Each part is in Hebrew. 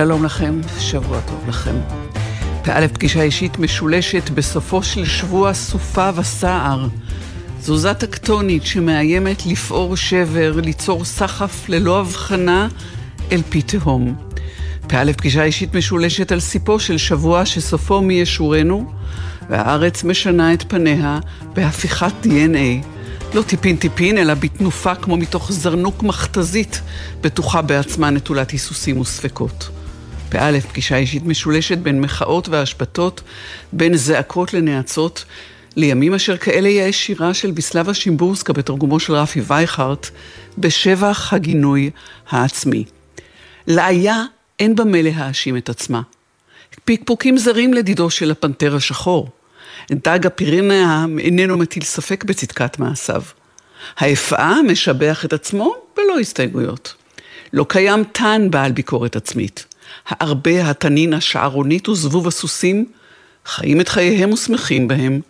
שלום לכם, שבוע טוב לכם. פא' פגישה אישית משולשת בסופו של שבוע סופה וסער. תזוזה טקטונית שמאיימת לפעור שבר, ליצור סחף ללא הבחנה אל פי תהום. פא' פגישה אישית משולשת על סיפו של שבוע שסופו מי ישורנו, והארץ משנה את פניה בהפיכת DNA. לא טיפין טיפין, אלא בתנופה כמו מתוך זרנוק מכתזית, בטוחה בעצמה נטולת היסוסים וספקות. באלף, פגישה אישית משולשת בין מחאות והשבתות, בין זעקות לנאצות, לימים אשר כאלה יהיה שירה של ביסלבה שימבורסקה בתרגומו של רפי וייכרט, בשבח הגינוי העצמי. לאיה אין במה להאשים את עצמה. פקפוקים זרים לדידו של הפנתר השחור. דג הפירנה איננו מטיל ספק בצדקת מעשיו. האפאה משבח את עצמו בלא הסתייגויות. לא קיים תן בעל ביקורת עצמית. הארבה, התנין, השערונית וזבוב הסוסים חיים את חייהם ושמחים בהם.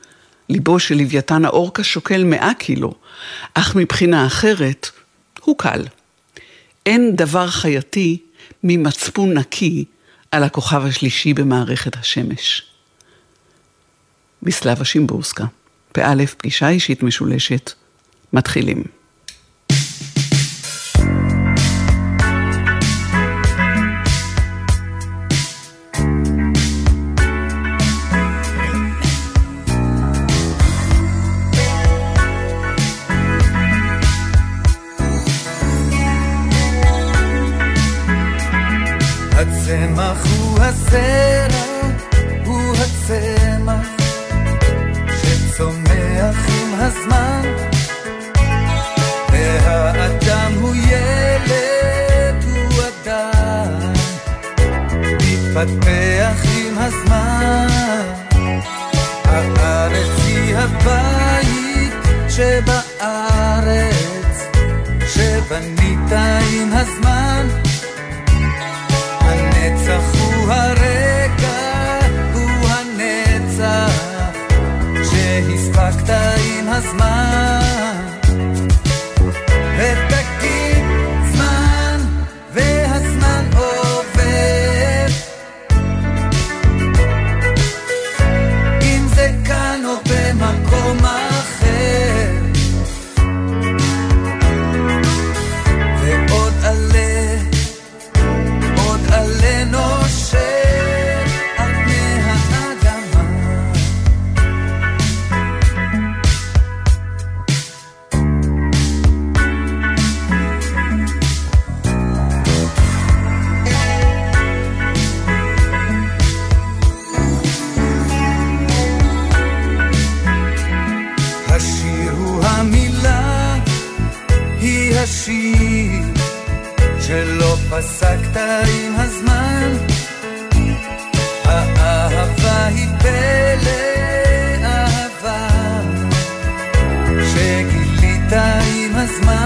ליבו של לוויתן האורקה שוקל מאה קילו, אך מבחינה אחרת הוא קל. אין דבר חייתי ממצפון נקי על הכוכב השלישי במערכת השמש. בסלאבה שימבורסקה, פא' פגישה אישית משולשת, מתחילים. הצמח הוא הזרע, הוא הצמח שצומח עם הזמן. והאדם הוא ילד, הוא אדם. מתפתח עם הזמן. הארץ היא הבית שבארץ שבנית עם הזמן הרגע, הוא הנצח שהספקת עם הזמן. עם הזמן.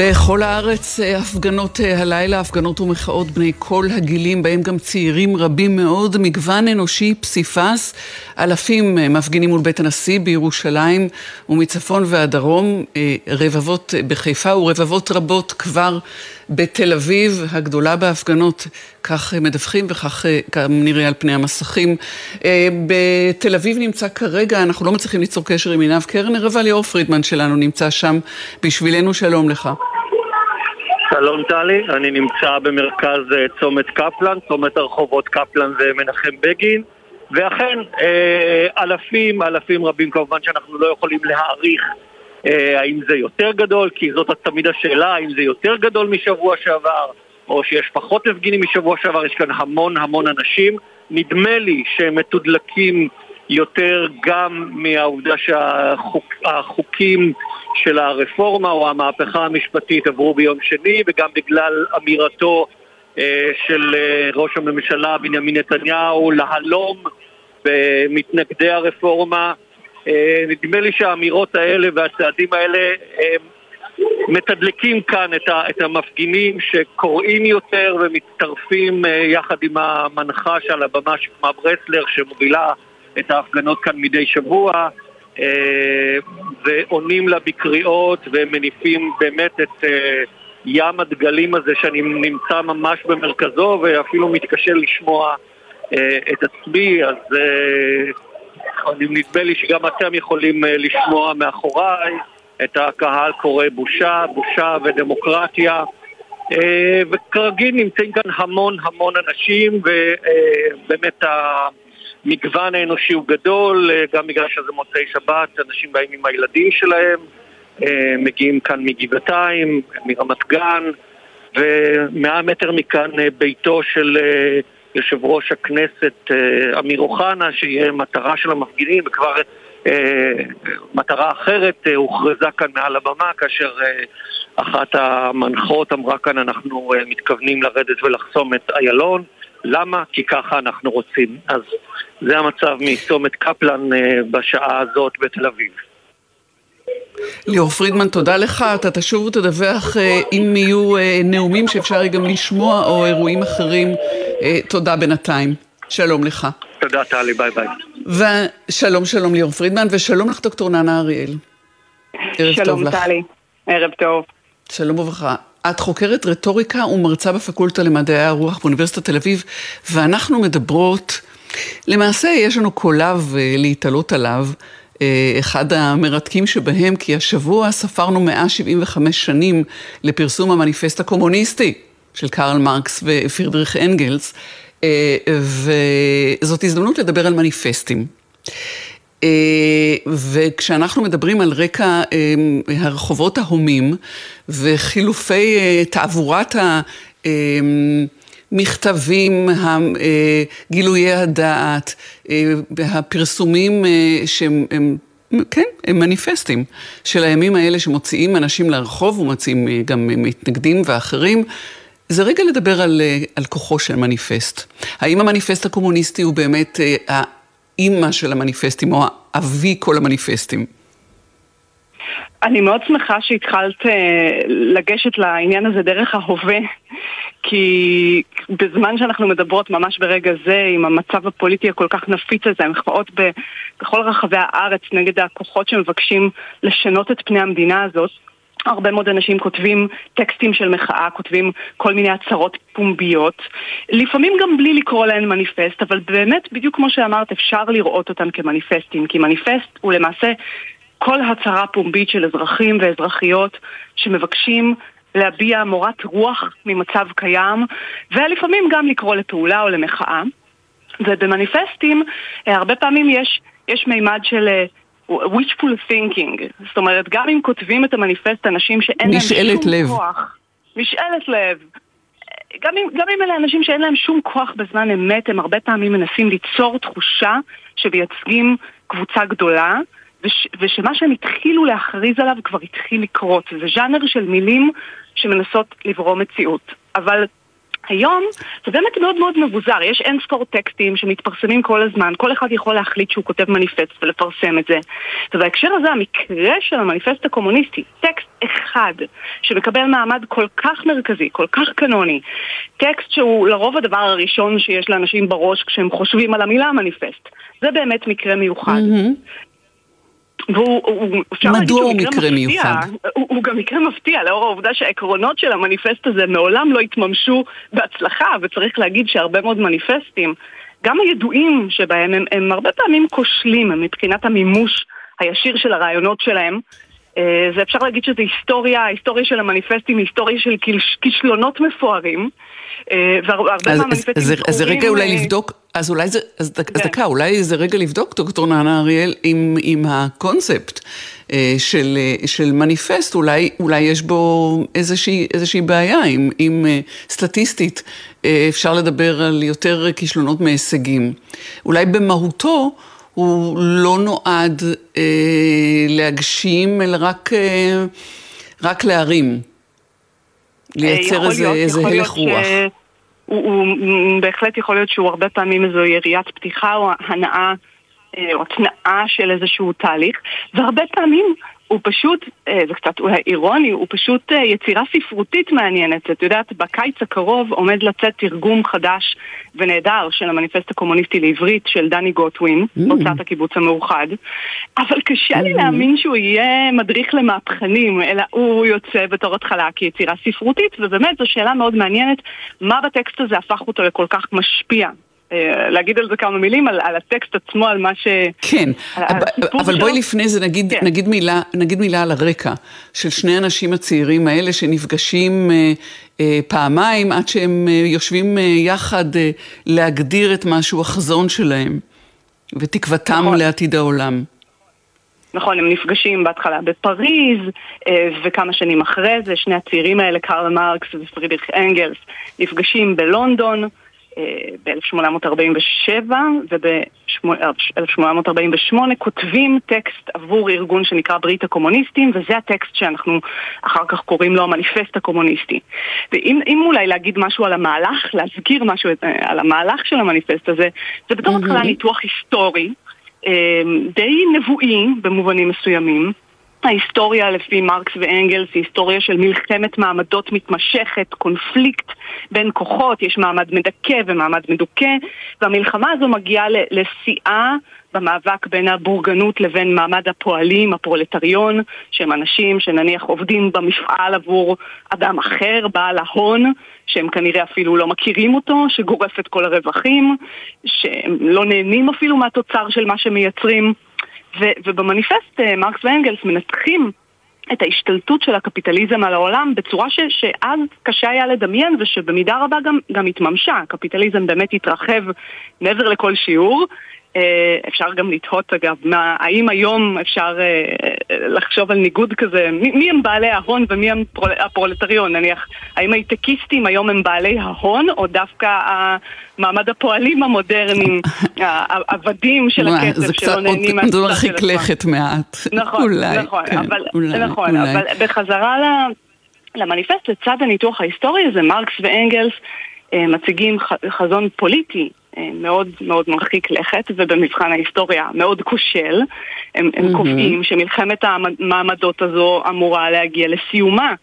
בכל הארץ אה, הפגנות אה, הלילה, הפגנות ומחאות בני כל הגילים, בהם גם צעירים רבים מאוד, מגוון אנושי פסיפס. אלפים אה, מפגינים מול בית הנשיא בירושלים ומצפון ועד דרום, רבבות בחיפה ורבבות רבות כבר בתל אביב, הגדולה בהפגנות, כך מדווחים וכך גם נראה על פני המסכים. בתל אביב נמצא כרגע, אנחנו לא מצליחים ליצור קשר עם עינב קרנר, אבל ליאור פרידמן שלנו נמצא שם בשבילנו, שלום לך. שלום טלי, אני נמצא במרכז אה, צומת קפלן, צומת הרחובות קפלן ומנחם בגין ואכן, אה, אלפים, אלפים רבים כמובן שאנחנו לא יכולים להעריך אה, האם זה יותר גדול, כי זאת תמיד השאלה, האם זה יותר גדול משבוע שעבר או שיש פחות מפגינים משבוע שעבר, יש כאן המון המון אנשים. נדמה לי שהם מתודלקים יותר גם מהעובדה שהחוקים של הרפורמה או המהפכה המשפטית עברו ביום שני וגם בגלל אמירתו של אה, ראש הממשלה בנימין נתניהו להלום במתנגדי הרפורמה. אה, נדמה לי שהאמירות האלה והצעדים האלה מתדלקים כאן את המפגינים שקוראים יותר ומצטרפים יחד עם המנחה שעל הבמה שקמה ברסלר שמובילה את ההפגנות כאן מדי שבוע אה, ועונים לה בקריאות ומניפים באמת את אה, ים הדגלים הזה שאני נמצא ממש במרכזו ואפילו מתקשה לשמוע אה, את עצמי אז נדמה לי שגם אתם יכולים לשמוע מאחוריי את הקהל קורא בושה, בושה ודמוקרטיה. וכרגיל נמצאים כאן המון המון אנשים ובאמת המגוון האנושי הוא גדול, אה, גם בגלל שזה מוצאי שבת, אנשים באים עם הילדים שלהם, אה, מגיעים כאן מגבעתיים, מרמת גן, ומאה מטר מכאן אה, ביתו של יושב ראש הכנסת אמיר אוחנה, שיהיה מטרה של המפגינים, וכבר מטרה אחרת הוכרזה כאן מעל הבמה, כאשר אחת המנחות אמרה כאן אנחנו מתכוונים לרדת ולחסום את איילון. למה? כי ככה אנחנו רוצים. אז זה המצב מצומת קפלן אה, בשעה הזאת בתל אביב. ליאור פרידמן, תודה לך. אתה תשוב ותדווח אה, אם יהיו אה, נאומים שאפשר גם לשמוע או אירועים אחרים. תודה בינתיים. שלום לך. תודה, טלי, ביי ביי. ושלום, שלום ליאור פרידמן, ושלום לך, דוקטור ננה אריאל. ערב טוב לך. שלום, טלי. ערב טוב. שלום וברכה. את חוקרת רטוריקה ומרצה בפקולטה למדעי הרוח באוניברסיטת תל אביב, ואנחנו מדברות, למעשה יש לנו קולב אה, להתעלות עליו, אה, אחד המרתקים שבהם, כי השבוע ספרנו 175 שנים לפרסום המניפסט הקומוניסטי של קרל מרקס ופירדריך אנגלס, אה, וזאת הזדמנות לדבר על מניפסטים. אה, וכשאנחנו מדברים על רקע אה, הרחובות ההומים וחילופי אה, תעבורת המכתבים, גילויי הדעת, הפרסומים שהם הם, כן, הם מניפסטים של הימים האלה שמוציאים אנשים לרחוב ומוציאים גם מתנגדים ואחרים. זה רגע לדבר על, על כוחו של מניפסט. האם המניפסט הקומוניסטי הוא באמת האימא של המניפסטים, או אבי כל המניפסטים? אני מאוד שמחה שהתחלת אה, לגשת לעניין הזה דרך ההווה, כי בזמן שאנחנו מדברות ממש ברגע זה, עם המצב הפוליטי הכל כך נפיץ הזה, המחאות בכל רחבי הארץ נגד הכוחות שמבקשים לשנות את פני המדינה הזאת, הרבה מאוד אנשים כותבים טקסטים של מחאה, כותבים כל מיני הצהרות פומביות, לפעמים גם בלי לקרוא להן מניפסט, אבל באמת, בדיוק כמו שאמרת, אפשר לראות אותן כמניפסטים, כי מניפסט הוא למעשה כל הצהרה פומבית של אזרחים ואזרחיות שמבקשים להביע מורת רוח ממצב קיים, ולפעמים גם לקרוא לפעולה או למחאה. ובמניפסטים אה, הרבה פעמים יש, יש מימד של אה, wishful thinking, זאת אומרת, גם אם כותבים את המניפסט אנשים שאין להם שום לב. כוח, משאלת לב, גם אם, גם אם אלה אנשים שאין להם שום כוח בזמן אמת, הם הרבה פעמים מנסים ליצור תחושה שמייצגים קבוצה גדולה, וש, ושמה שהם התחילו להכריז עליו כבר התחיל לקרות. זה ז'אנר של מילים שמנסות לברוא מציאות. אבל היום זה באמת מאוד מאוד מבוזר, יש אין ספור טקסטים שמתפרסמים כל הזמן, כל אחד יכול להחליט שהוא כותב מניפסט ולפרסם את זה. ובהקשר הזה המקרה של המניפסט הקומוניסטי, טקסט אחד שמקבל מעמד כל כך מרכזי, כל כך קנוני, טקסט שהוא לרוב הדבר הראשון שיש לאנשים בראש כשהם חושבים על המילה מניפסט, זה באמת מקרה מיוחד. Mm-hmm. והוא, הוא, אפשר להגיד שהוא מקרה, מקרה מיוחד? הוא, הוא גם מקרה מפתיע, לאור העובדה שהעקרונות של המניפסט הזה מעולם לא התממשו בהצלחה, וצריך להגיד שהרבה מאוד מניפסטים, גם הידועים שבהם, הם, הם הרבה פעמים כושלים מבחינת המימוש הישיר של הרעיונות שלהם. אה, זה אפשר להגיד שזה היסטוריה, ההיסטוריה של המניפסטים היא היסטוריה של כישלונות מפוארים. אה, והרבה מהמניפסטים זכורים... אז זה רגע אולי אה, לבדוק, אז אולי זה, אז כן. דקה, אולי זה רגע לבדוק, דוקטור נענה אריאל, עם הקונספט. של, מניפסט, אולי, יש בו איזושהי, בעיה, אם סטטיסטית אפשר לדבר על יותר כישלונות מהישגים. אולי במהותו הוא לא נועד אה, להגשים, אלא רק, אה, רק להרים. לייצר איזה, להיות, איזה הלך רוח. ש... הוא, הוא בהחלט יכול להיות שהוא הרבה פעמים איזו יריית פתיחה או הנאה אה, או התנאה של איזשהו תהליך, והרבה פעמים הוא פשוט, אה, זה קצת אולי אירוני, הוא פשוט אה, יצירה ספרותית מעניינת. את יודעת, בקיץ הקרוב עומד לצאת תרגום חדש ונהדר של המניפסט הקומוניסטי לעברית של דני גוטווין, mm. הוצאת הקיבוץ המאוחד, אבל קשה לי mm. להאמין שהוא יהיה מדריך למהפכנים, אלא הוא יוצא בתור התחלה כיצירה ספרותית, ובאמת זו שאלה מאוד מעניינת, מה בטקסט הזה הפך אותו לכל כך משפיע להגיד על זה כמה מילים, על, על הטקסט עצמו, על מה ש... כן, על, אבל, אבל בואי לפני זה נגיד, כן. נגיד, מילה, נגיד מילה על הרקע של שני האנשים הצעירים האלה שנפגשים אה, אה, פעמיים עד שהם אה, יושבים אה, יחד אה, להגדיר את משהו, החזון שלהם ותקוותם נכון. לעתיד העולם. נכון, הם נפגשים בהתחלה בפריז, אה, וכמה שנים אחרי זה, שני הצעירים האלה, קרל מרקס ופרידריך אנגלס, נפגשים בלונדון. ב-1847 וב-1848 כותבים טקסט עבור ארגון שנקרא ברית הקומוניסטים, וזה הטקסט שאנחנו אחר כך קוראים לו המניפסט הקומוניסטי. ואם אולי להגיד משהו על המהלך, להזכיר משהו אה, על המהלך של המניפסט הזה, זה בתור התחלה ניתוח היסטורי, אה, די נבואי במובנים מסוימים. ההיסטוריה לפי מרקס ואנגלס היא היסטוריה של מלחמת מעמדות מתמשכת, קונפליקט בין כוחות, יש מעמד מדכא ומעמד מדוכא, והמלחמה הזו מגיעה לשיאה במאבק בין הבורגנות לבין מעמד הפועלים, הפרולטריון, שהם אנשים שנניח עובדים במפעל עבור אדם אחר, בעל ההון, שהם כנראה אפילו לא מכירים אותו, שגורף את כל הרווחים, שהם לא נהנים אפילו מהתוצר של מה שמייצרים. ו- ובמניפסט אה, מרקס ואנגלס מנתחים את ההשתלטות של הקפיטליזם על העולם בצורה ש- שאז קשה היה לדמיין ושבמידה רבה גם, גם התממשה. הקפיטליזם באמת התרחב מעבר לכל שיעור, אפשר גם לתהות אגב, מה, האם היום אפשר אה, לחשוב על ניגוד כזה, מי, מי הם בעלי ההון ומי הם פרול, הפרולטריון נניח, האם הייטקיסטים היום הם בעלי ההון או דווקא מעמד הפועלים המודרניים, העבדים של הכסף שלא נהנים מהתוצאה של עצמם. זה מרחיק לכת מעט, נכון, אולי, נכון, כן, אבל, אולי, נכון, אולי. אבל בחזרה למניפסט, לצד הניתוח ההיסטורי הזה, מרקס ואנגלס אה, מציגים חזון פוליטי אה, מאוד מאוד מרחיק לכת, ובמבחן ההיסטוריה מאוד כושל. הם, הם mm-hmm. קובעים שמלחמת המעמדות הזו אמורה להגיע לסיומה,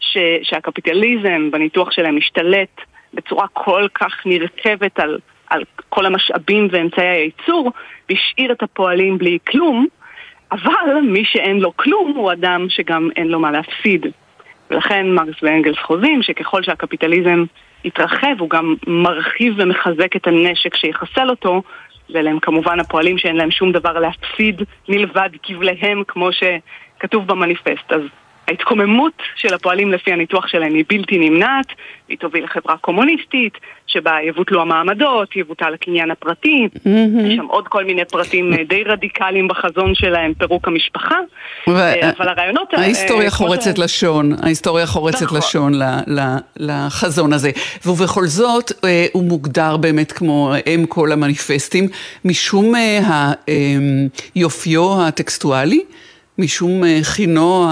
ש, שהקפיטליזם בניתוח שלהם משתלט בצורה כל כך נרקבת על, על כל המשאבים ואמצעי הייצור, והשאיר את הפועלים בלי כלום, אבל מי שאין לו כלום הוא אדם שגם אין לו מה להפסיד. ולכן מרקס ואנגלס חוזים שככל שהקפיטליזם יתרחב, הוא גם מרחיב ומחזק את הנשק שיחסל אותו, ואלה הם כמובן הפועלים שאין להם שום דבר להפסיד מלבד כבליהם, כמו שכתוב במניפסט. אז ההתקוממות של הפועלים לפי הניתוח שלהם היא בלתי נמנעת, היא תוביל לחברה קומוניסטית, שבה יבוטלו המעמדות, יבוטל הקניין הפרטי, mm-hmm. יש שם עוד כל מיני פרטים אה, די רדיקליים בחזון שלהם, פירוק המשפחה, אה, אבל הרעיונות... אה, ההיסטוריה חורצת לשון, ההיסטוריה חורצת נכון. לשון לחזון הזה, ובכל זאת הוא מוגדר באמת כמו אם כל המניפסטים, משום היופיו הטקסטואלי. משום חינו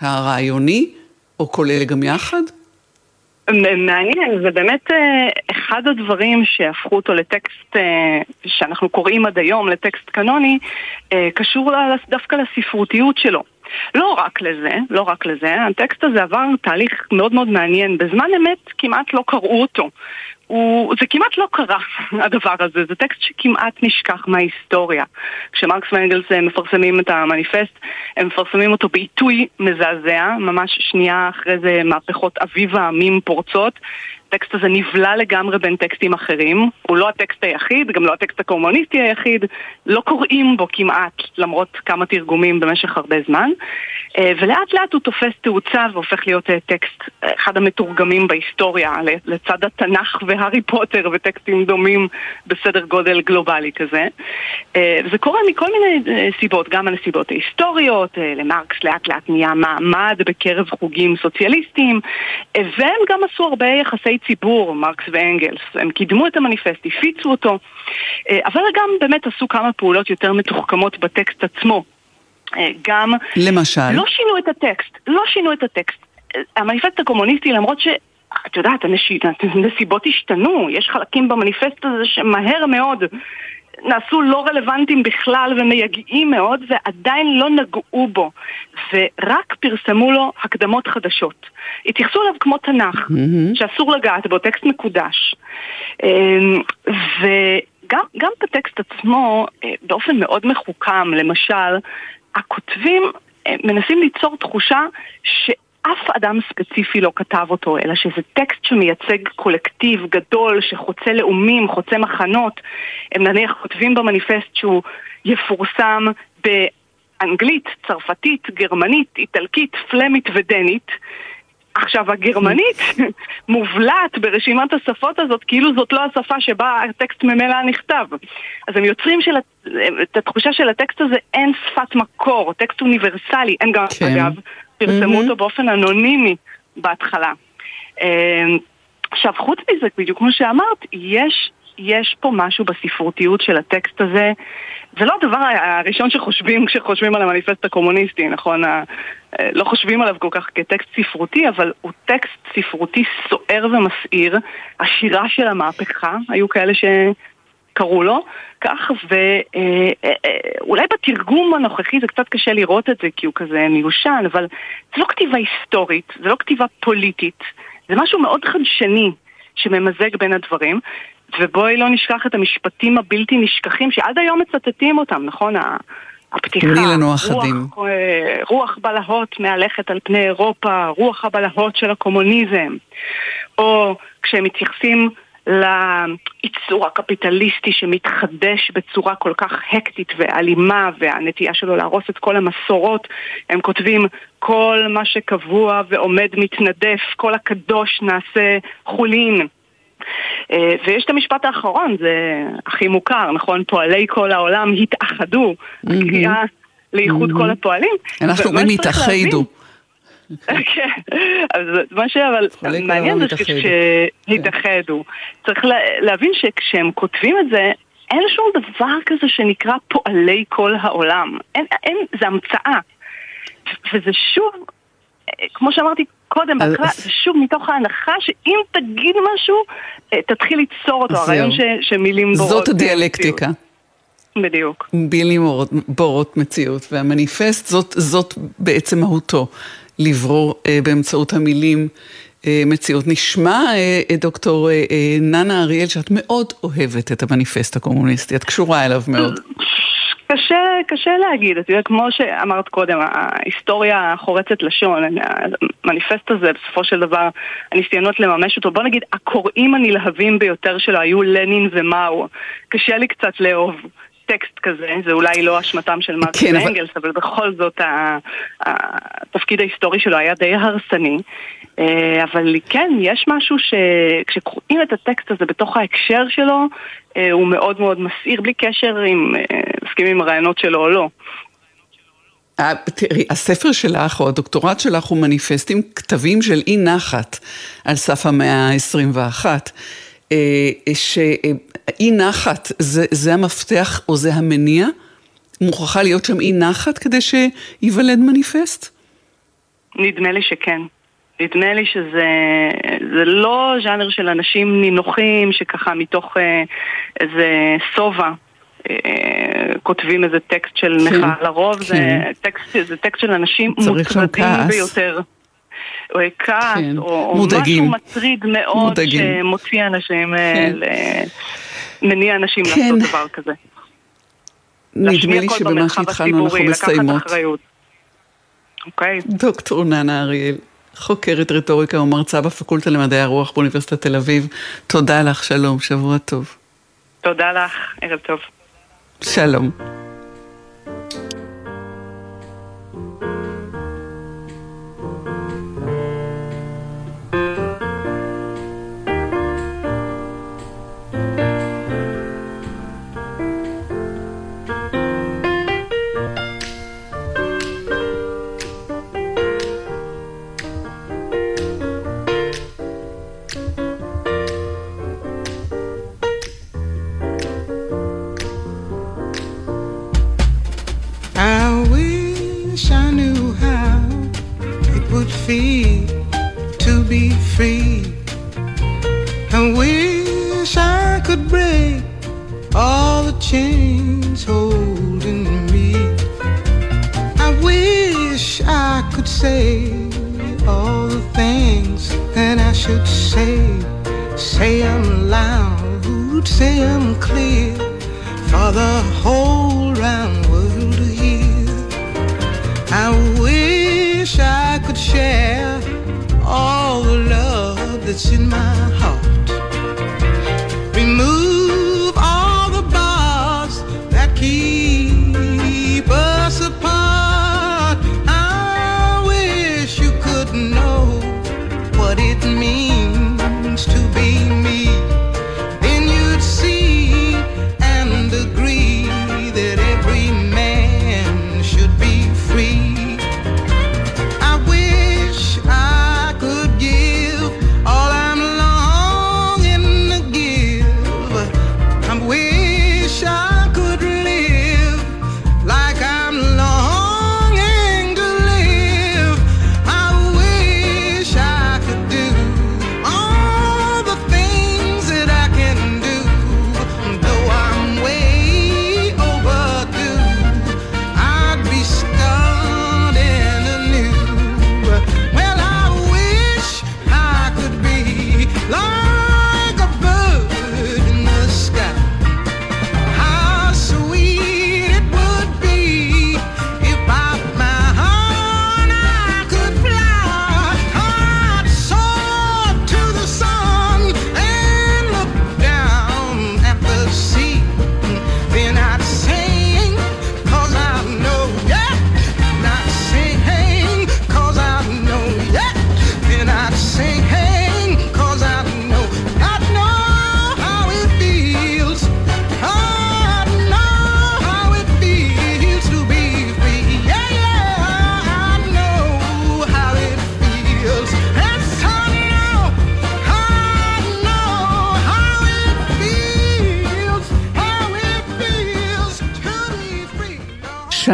הרעיוני, או כל אלה גם יחד? מעניין, זה באמת אה, אחד הדברים שהפכו אותו לטקסט אה, שאנחנו קוראים עד היום, לטקסט קנוני, אה, קשור דווקא לספרותיות שלו. לא רק לזה, לא רק לזה, הטקסט הזה עבר תהליך מאוד מאוד מעניין. בזמן אמת כמעט לא קראו אותו. הוא, זה כמעט לא קרה, הדבר הזה, זה טקסט שכמעט נשכח מההיסטוריה. כשמרקס ואנגלס מפרסמים את המניפסט, הם מפרסמים אותו בעיתוי מזעזע, ממש שנייה אחרי זה מהפכות אביב העמים פורצות, הטקסט הזה נבלע לגמרי בין טקסטים אחרים, הוא לא הטקסט היחיד, גם לא הטקסט הקומוניסטי היחיד, לא קוראים בו כמעט, למרות כמה תרגומים במשך הרבה זמן, אה, ולאט לאט הוא תופס תאוצה והופך להיות אה, טקסט, אה, אחד המתורגמים בהיסטוריה, לצד התנ"ך והארי פוטר וטקסטים דומים בסדר גודל גלובלי כזה. וזה קורה מכל מיני סיבות, גם הנסיבות ההיסטוריות, למרקס לאט לאט נהיה מעמד בקרב חוגים סוציאליסטיים, והם גם עשו הרבה יחסי ציבור, מרקס ואנגלס. הם קידמו את המניפסט, הפיצו אותו, אה, אבל גם באמת עשו כמה פעולות יותר מתוחכמות בטקסט עצמו. אה, גם... למשל? לא שינו את הטקסט, לא שינו את הטקסט. המניפסט הקומוניסטי, למרות ש... את יודעת, הנסיבות השתנו, יש חלקים במניפסט הזה שמהר מאוד נעשו לא רלוונטיים בכלל ומייגעים מאוד ועדיין לא נגעו בו ורק פרסמו לו הקדמות חדשות. התייחסו אליו כמו תנ"ך, mm-hmm. שאסור לגעת בו, טקסט מקודש. אמ, וגם בטקסט עצמו, אה, באופן מאוד מחוכם, למשל, הכותבים אה, מנסים ליצור תחושה ש... אף אדם ספציפי לא כתב אותו, אלא שזה טקסט שמייצג קולקטיב גדול שחוצה לאומים, חוצה מחנות. הם נניח כותבים במניפסט שהוא יפורסם באנגלית, צרפתית, גרמנית, איטלקית, פלמית ודנית. עכשיו הגרמנית מובלעת ברשימת השפות הזאת כאילו זאת לא השפה שבה הטקסט ממילא נכתב. אז הם יוצרים של, את התחושה של הטקסט הזה אין שפת מקור, טקסט אוניברסלי, הם גם כן. אגב פרסמו mm-hmm. אותו באופן אנונימי בהתחלה. אמ, עכשיו, חוץ מזה, בדיוק כמו שאמרת, יש, יש פה משהו בספרותיות של הטקסט הזה. זה לא הדבר הראשון שחושבים כשחושבים על המניפסט הקומוניסטי, נכון? אה, לא חושבים עליו כל כך כטקסט ספרותי, אבל הוא טקסט ספרותי סוער ומסעיר. השירה של המהפכה, היו כאלה ש... קראו לו כך, ואולי בתרגום הנוכחי זה קצת קשה לראות את זה כי הוא כזה מיושן, אבל זה לא כתיבה היסטורית, זה לא כתיבה פוליטית, זה משהו מאוד חדשני שממזג בין הדברים, ובואי לא נשכח את המשפטים הבלתי נשכחים שעד היום מצטטים אותם, נכון? הפתיחה, רוח, אה, רוח בלהות מהלכת על פני אירופה, רוח הבלהות של הקומוניזם, או כשהם מתייחסים לייצור הקפיטליסטי שמתחדש בצורה כל כך הקטית ואלימה והנטייה שלו להרוס את כל המסורות הם כותבים כל מה שקבוע ועומד מתנדף, כל הקדוש נעשה חולין ויש את המשפט האחרון, זה הכי מוכר, נכון? פועלי כל העולם התאחדו, הקריאה לאיחוד כל הפועלים. אנחנו אומרים התאחדו. כן, אז מה ש... אבל מעניין זה שכשהתאחדו, צריך להבין שכשהם כותבים את זה, אין שום דבר כזה שנקרא פועלי כל העולם. אין, אין, זה המצאה. וזה שוב, כמו שאמרתי קודם, בהתחלה, זה שוב מתוך ההנחה שאם תגיד משהו, אה, תתחיל ליצור אותו, הרעיון שמילים בורות. זאת הדיאלקטיקה. בדיוק. מילים בורות מציאות, והמניפסט זאת, זאת בעצם מהותו. לברור אה, באמצעות המילים אה, מציאות. נשמע, אה, דוקטור ננה אריאל, שאת מאוד אוהבת את המניפסט הקומוניסטי, את קשורה אליו מאוד. קשה, קשה להגיד, את יודעת, כמו שאמרת קודם, ההיסטוריה חורצת לשון, המניפסט הזה, בסופו של דבר, הניסיונות לממש אותו, בוא נגיד, הקוראים הנלהבים ביותר שלו היו לנין ומאו. קשה לי קצת לאהוב טקסט כזה, זה אולי לא אשמתם של מרקס כן, ואנגלס, אבל... אבל בכל זאת התפקיד ההיסטורי שלו היה די הרסני. אה, אבל כן, יש משהו שכשקוראים את הטקסט הזה בתוך ההקשר שלו, אה, הוא מאוד מאוד מסעיר, בלי קשר אם אה, מסכימים עם הרעיונות שלו או לא. תראי, הספר שלך או הדוקטורט שלך הוא מניפסט עם כתבים של אי נחת על סף המאה ה-21. שאי נחת זה, זה המפתח או זה המניע? מוכרחה להיות שם אי נחת כדי שייוולד מניפסט? נדמה לי שכן. נדמה לי שזה זה לא ז'אנר של אנשים נינוחים שככה מתוך אה, איזה שובע אה, כותבים איזה טקסט של כן, מחאה. לרוב כן. זה, טקסט, זה טקסט של אנשים מוטרדים כעס. ביותר. או כעס, כן, או, או מודאגים. משהו מטריד מאוד מודאגים. שמוציא אנשים, אה, כן. ל- מניע אנשים כן. לעשות דבר כזה. נדמה לי שבמה שהתחלנו אנחנו מסיימות. אוקיי? דוקטור ננה אריאל, חוקרת רטוריקה ומרצה בפקולטה למדעי הרוח באוניברסיטת תל אביב, תודה לך, שלום, שבוע טוב. תודה לך, ערב טוב. שלום.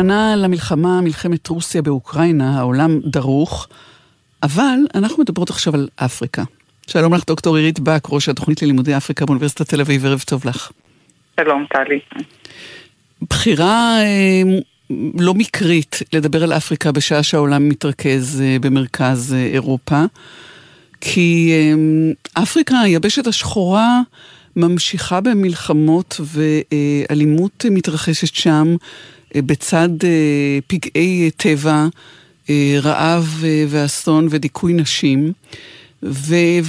שנה למלחמה, מלחמת רוסיה באוקראינה, העולם דרוך, אבל אנחנו מדברות עכשיו על אפריקה. שלום לך, דוקטור עירית בק, ראש התוכנית ללימודי אפריקה באוניברסיטת תל אביב, ערב טוב לך. שלום, טלי. בחירה אה, לא מקרית לדבר על אפריקה בשעה שהעולם מתרכז אה, במרכז אה, אירופה, כי אה, אפריקה, היבשת השחורה, ממשיכה במלחמות ואלימות מתרחשת שם בצד אה, פגעי טבע, אה, רעב אה, ואסון ודיכוי נשים, ו-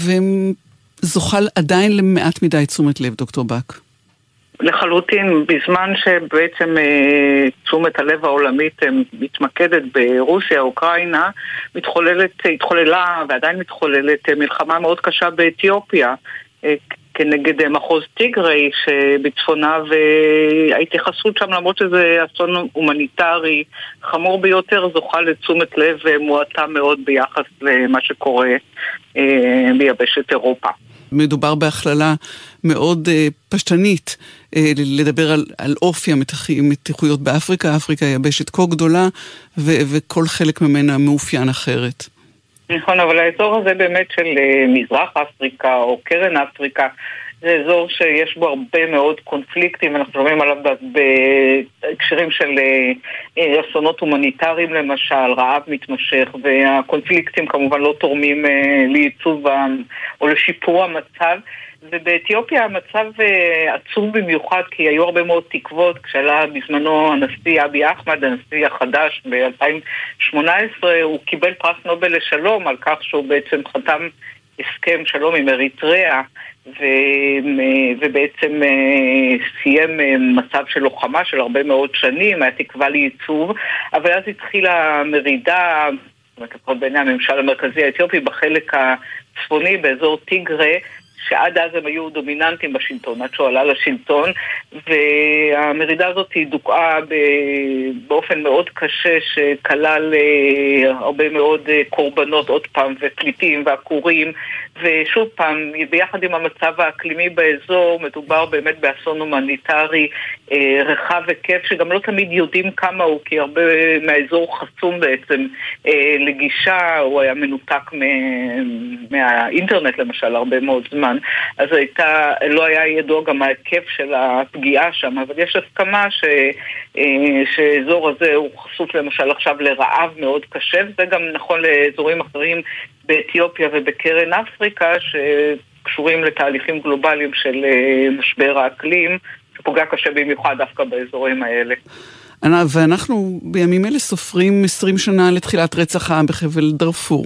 וזוכה עדיין למעט מדי תשומת לב, דוקטור בק. לחלוטין, בזמן שבעצם אה, תשומת הלב העולמית אה, מתמקדת ברוסיה, אוקראינה, מתחוללת, התחוללה ועדיין מתחוללת אה, מלחמה מאוד קשה באתיופיה. אה, כנגד אה, מחוז טיגרי שבצפונה וההתייחסות שם למרות שזה אסון הומניטרי חמור ביותר זוכה לתשומת לב אה, מועטה מאוד ביחס למה שקורה אה, ביבשת אירופה. מדובר בהכללה מאוד פשטנית לדבר על, על אופי המתיחויות באפריקה. אפריקה היא יבשת כה גדולה ו- וכל חלק ממנה מאופיין אחרת. נכון, אבל האזור הזה באמת של אה, מזרח אפריקה או קרן אפריקה זה אזור שיש בו הרבה מאוד קונפליקטים, אנחנו שומעים עליו בהקשרים של אה, אה, אסונות הומניטריים למשל, רעב מתמשך, והקונפליקטים כמובן לא תורמים לייצוב או לשיפור המצב. ובאתיופיה המצב עצוב במיוחד כי היו הרבה מאוד תקוות כשעלה בזמנו הנשיא אבי אחמד, הנשיא החדש ב-2018, הוא קיבל פרס נובל לשלום על כך שהוא בעצם חתם הסכם שלום עם אריתריאה ו, ובעצם אה, סיים אה, מצב של לוחמה של הרבה מאוד שנים, היה תקווה לייצוב, אבל אז התחילה מרידה, לפחות בעיני הממשל המרכזי האתיופי, בחלק הצפוני, באזור טיגרה, שעד אז הם היו דומיננטים בשלטון, עד שהוא עלה לשלטון, והמרידה הזאת היא דוכאה באופן מאוד קשה, שכלל אה, הרבה מאוד אה, קורבנות, עוד פעם, ופליטים ועקורים, ושוב פעם, ביחד עם המצב האקלימי באזור, מדובר באמת באסון הומניטרי אה, רחב היקף, שגם לא תמיד יודעים כמה הוא, כי הרבה מהאזור חסום בעצם לגישה, הוא היה מנותק מהאינטרנט למשל הרבה מאוד זמן. אז הייתה, לא היה ידוע גם ההיקף של הפגיעה שם, אבל יש הסכמה ש, אה, שהאזור הזה הוא חשוף למשל עכשיו לרעב מאוד קשה, וזה גם נכון לאזורים אחרים באתיופיה ובקרן אפריקה, שקשורים לתהליכים גלובליים של אה, משבר האקלים, שפוגע קשה במיוחד דווקא באזורים האלה. ואנחנו בימים אלה סופרים 20 שנה לתחילת רצח העם בחבל דארפור.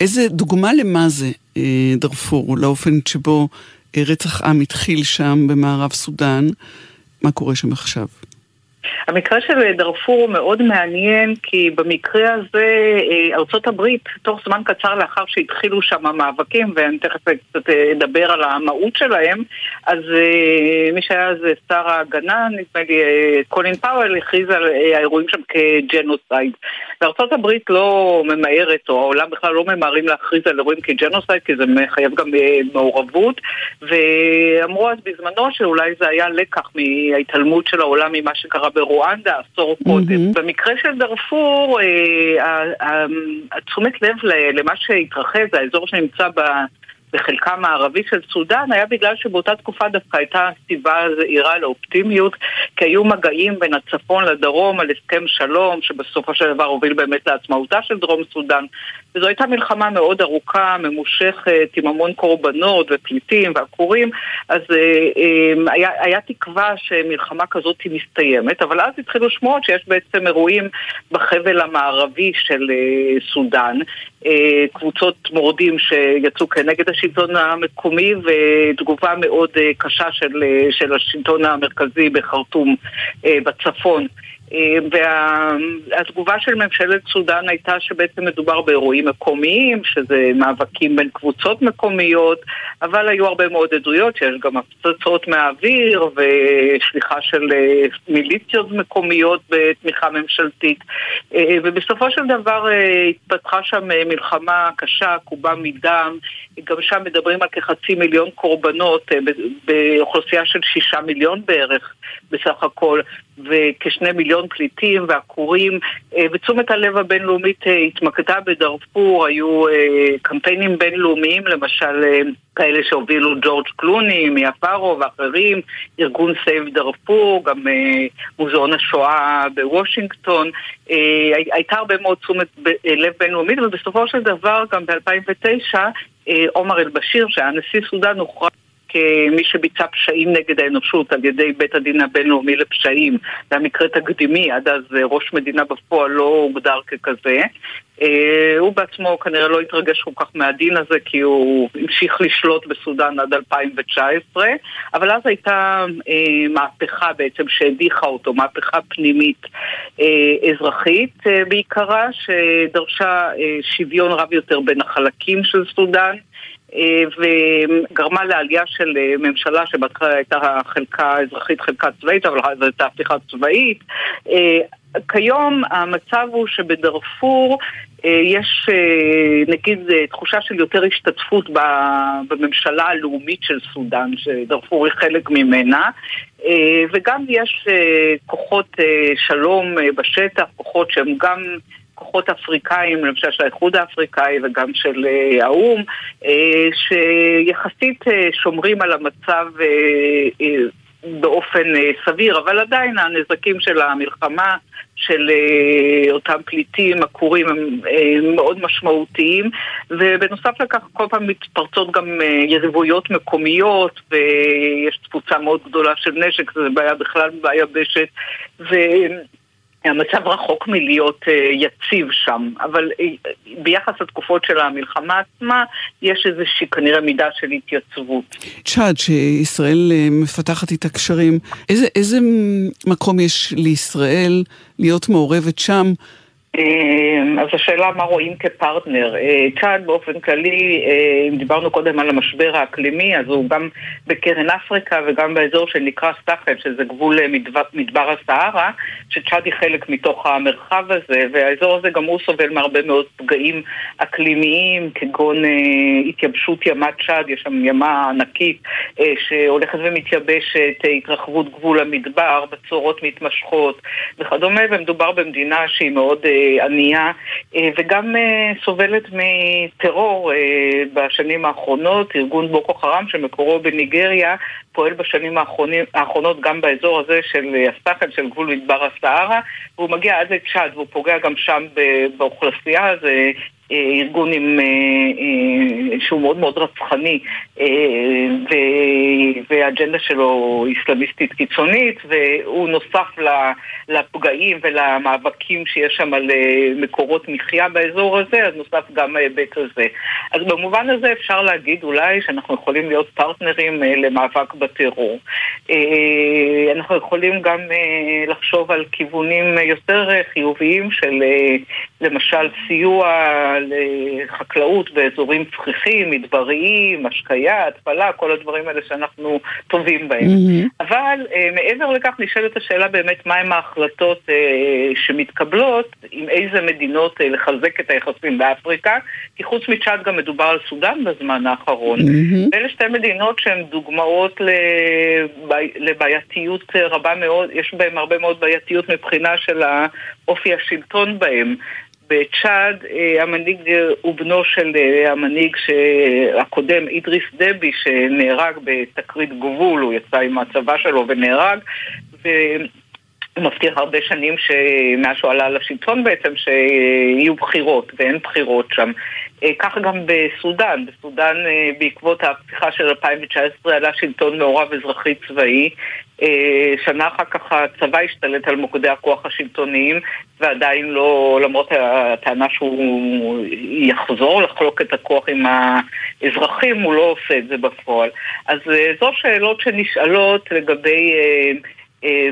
איזה דוגמה למה זה אה, דארפור, לאופן שבו אה, רצח עם התחיל שם במערב סודאן, מה קורה שם עכשיו? המקרה של דארפור הוא מאוד מעניין כי במקרה הזה אה, ארצות הברית, תוך זמן קצר לאחר שהתחילו שם המאבקים, ואני תכף קצת אדבר על המהות שלהם, אז מי שהיה אז שר ההגנה, נדמה לי קולין פאוול, הכריז על האירועים שם כ genocide. וארצות הברית לא ממהרת, או העולם בכלל לא ממהרים להכריז על אירועים כ genocide, כי זה מחייב גם אה, מעורבות, ואמרו אז בזמנו שאולי זה היה לקח מההתעלמות של העולם ממה שקרה ברואנדה עשור mm-hmm. קודם. במקרה של דארפור, אה, תשומת לב למה שהתרחש, האזור שנמצא ב... בחלקה המערבי של סודאן היה בגלל שבאותה תקופה דווקא הייתה סיבה זהירה לאופטימיות כי היו מגעים בין הצפון לדרום על הסכם שלום שבסופו של דבר הוביל באמת לעצמאותה של דרום סודאן וזו הייתה מלחמה מאוד ארוכה, ממושכת, עם המון קורבנות ופליטים ועקורים אז אה, אה, היה, היה תקווה שמלחמה כזאת היא מסתיימת אבל אז התחילו שמועות שיש בעצם אירועים בחבל המערבי של אה, סודאן אה, קבוצות מורדים שיצאו כנגד השלטון המקומי ותגובה מאוד אה, קשה של, אה, של השלטון המרכזי בחרטום בצפון. והתגובה של ממשלת סודאן הייתה שבעצם מדובר באירועים מקומיים, שזה מאבקים בין קבוצות מקומיות, אבל היו הרבה מאוד עדויות שיש גם הפצצות מהאוויר ושליחה של אה, מיליציות מקומיות בתמיכה ממשלתית. אה, ובסופו של דבר אה, התפתחה שם מלחמה קשה, עקובה מדם. גם שם מדברים על כחצי מיליון קורבנות באוכלוסייה של שישה מיליון בערך בסך הכל, וכשני מיליון פליטים ועקורים, ותשומת הלב הבינלאומית התמקדה בדארפור, היו קמפיינים בינלאומיים, למשל כאלה שהובילו ג'ורג' קלוני, מיה פארו ואחרים, ארגון Save Darfur, גם מוזיאון השואה בוושינגטון, הייתה הרבה מאוד תשומת לב בינלאומית, ובסופו של דבר גם ב-2009 עומר אל-בשיר, שהיה נשיא סודאן, הוכרז כמי שביצע פשעים נגד האנושות על ידי בית הדין הבינלאומי לפשעים. זה היה מקרה תקדימי, עד אז אה, ראש מדינה בפועל לא הוגדר ככזה. אה, הוא בעצמו כנראה לא התרגש כל כך מהדין הזה כי הוא המשיך לשלוט בסודאן עד 2019 אבל אז הייתה אה, מהפכה בעצם שהדיחה אותו, מהפכה פנימית אזרחית בעיקרה שדרשה שוויון רב יותר בין החלקים של סודאן וגרמה לעלייה של אה, ממשלה שבהתחלה הייתה חלקה אזרחית, חלקה צבאית, אבל אז הייתה הפיכה צבאית. אה, כיום המצב הוא שבדארפור יש נגיד תחושה של יותר השתתפות בממשלה הלאומית של סודאן, שדארפור היא חלק ממנה, וגם יש כוחות שלום בשטח, כוחות שהם גם כוחות אפריקאים, למשל של האיחוד האפריקאי וגם של אה, האו"ם, אה, שיחסית אה, שומרים על המצב באופן סביר, אבל עדיין הנזקים של המלחמה, של אותם פליטים עקורים הם מאוד משמעותיים. ובנוסף לכך כל פעם מתפרצות גם יריבויות מקומיות ויש תפוצה מאוד גדולה של נשק, זו בעיה בכלל ביבשת המצב רחוק מלהיות uh, יציב שם, אבל uh, ביחס לתקופות של המלחמה עצמה, יש איזושהי כנראה מידה של התייצבות. צ'אד, שישראל uh, מפתחת איתה קשרים, איזה, איזה מקום יש לישראל להיות מעורבת שם? אמ, אז השאלה מה רואים כפרטנר. אה, צ'אד באופן כללי, אה, אם דיברנו קודם על המשבר האקלימי, אז הוא גם בקרן אפריקה וגם באזור שנקרא סאחל, שזה גבול אה, מדבר הסהרה, שצ'אד היא חלק מתוך המרחב הזה, והאזור הזה גם הוא סובל מהרבה מאוד פגעים אקלימיים, כגון התייבשות ימת צ'אד, יש שם ימה ענקית שהולכת ומתייבשת, התרחבות גבול המדבר, בצורות מתמשכות וכדומה, ומדובר במדינה שהיא מאוד... ענייה אה, וגם אה, סובלת מטרור אה, בשנים האחרונות. ארגון בוקו חרם שמקורו בניגריה פועל בשנים האחרונות גם באזור הזה של הסחל, של גבול מדבר הסהרה, והוא מגיע עד לצ'אד והוא פוגע גם שם באוכלוסייה, זה ארגון עם, שהוא מאוד מאוד רצחני והאג'נדה שלו איסלאמיסטית קיצונית והוא נוסף לפגעים ולמאבקים שיש שם על מקורות מחיה באזור הזה, אז נוסף גם ההיבט הזה. אז במובן הזה אפשר להגיד אולי שאנחנו יכולים להיות פרטנרים למאבק בטרור. אנחנו יכולים גם לחשוב על כיוונים יותר חיוביים של למשל סיוע לחקלאות באזורים צחיחים, מדבריים, השקיה, התפלה, כל הדברים האלה שאנחנו טובים בהם. Mm-hmm. אבל אה, מעבר לכך נשאלת השאלה באמת מהם ההחלטות אה, שמתקבלות, עם איזה מדינות אה, לחזק את היחסים באפריקה, כי חוץ מצ'אד גם מדובר על סודאן בזמן האחרון. Mm-hmm. אלה שתי מדינות שהן דוגמאות לבעי... לבעייתיות רבה מאוד, יש בהן הרבה מאוד בעייתיות מבחינה של האופי השלטון בהן. בצ'אד אה, המנהיג הוא בנו של אה, המנהיג הקודם, אידריס דבי, שנהרג בתקרית גבול, הוא יצא עם הצבא שלו ונהרג, הוא מבטיח הרבה שנים שמאז שהוא עלה לשלטון בעצם שיהיו בחירות, ואין בחירות שם. אה, ככה גם בסודאן, בסודאן בעקבות הפתיחה של 2019 עלה שלטון מעורב אזרחי צבאי אה, שנה אחר כך הצבא השתלט על מוקדי הכוח השלטוניים ועדיין לא, למרות הטענה שהוא יחזור לחלוק את הכוח עם האזרחים, הוא לא עושה את זה בפועל. אז אה, זו שאלות שנשאלות לגבי אה, אה,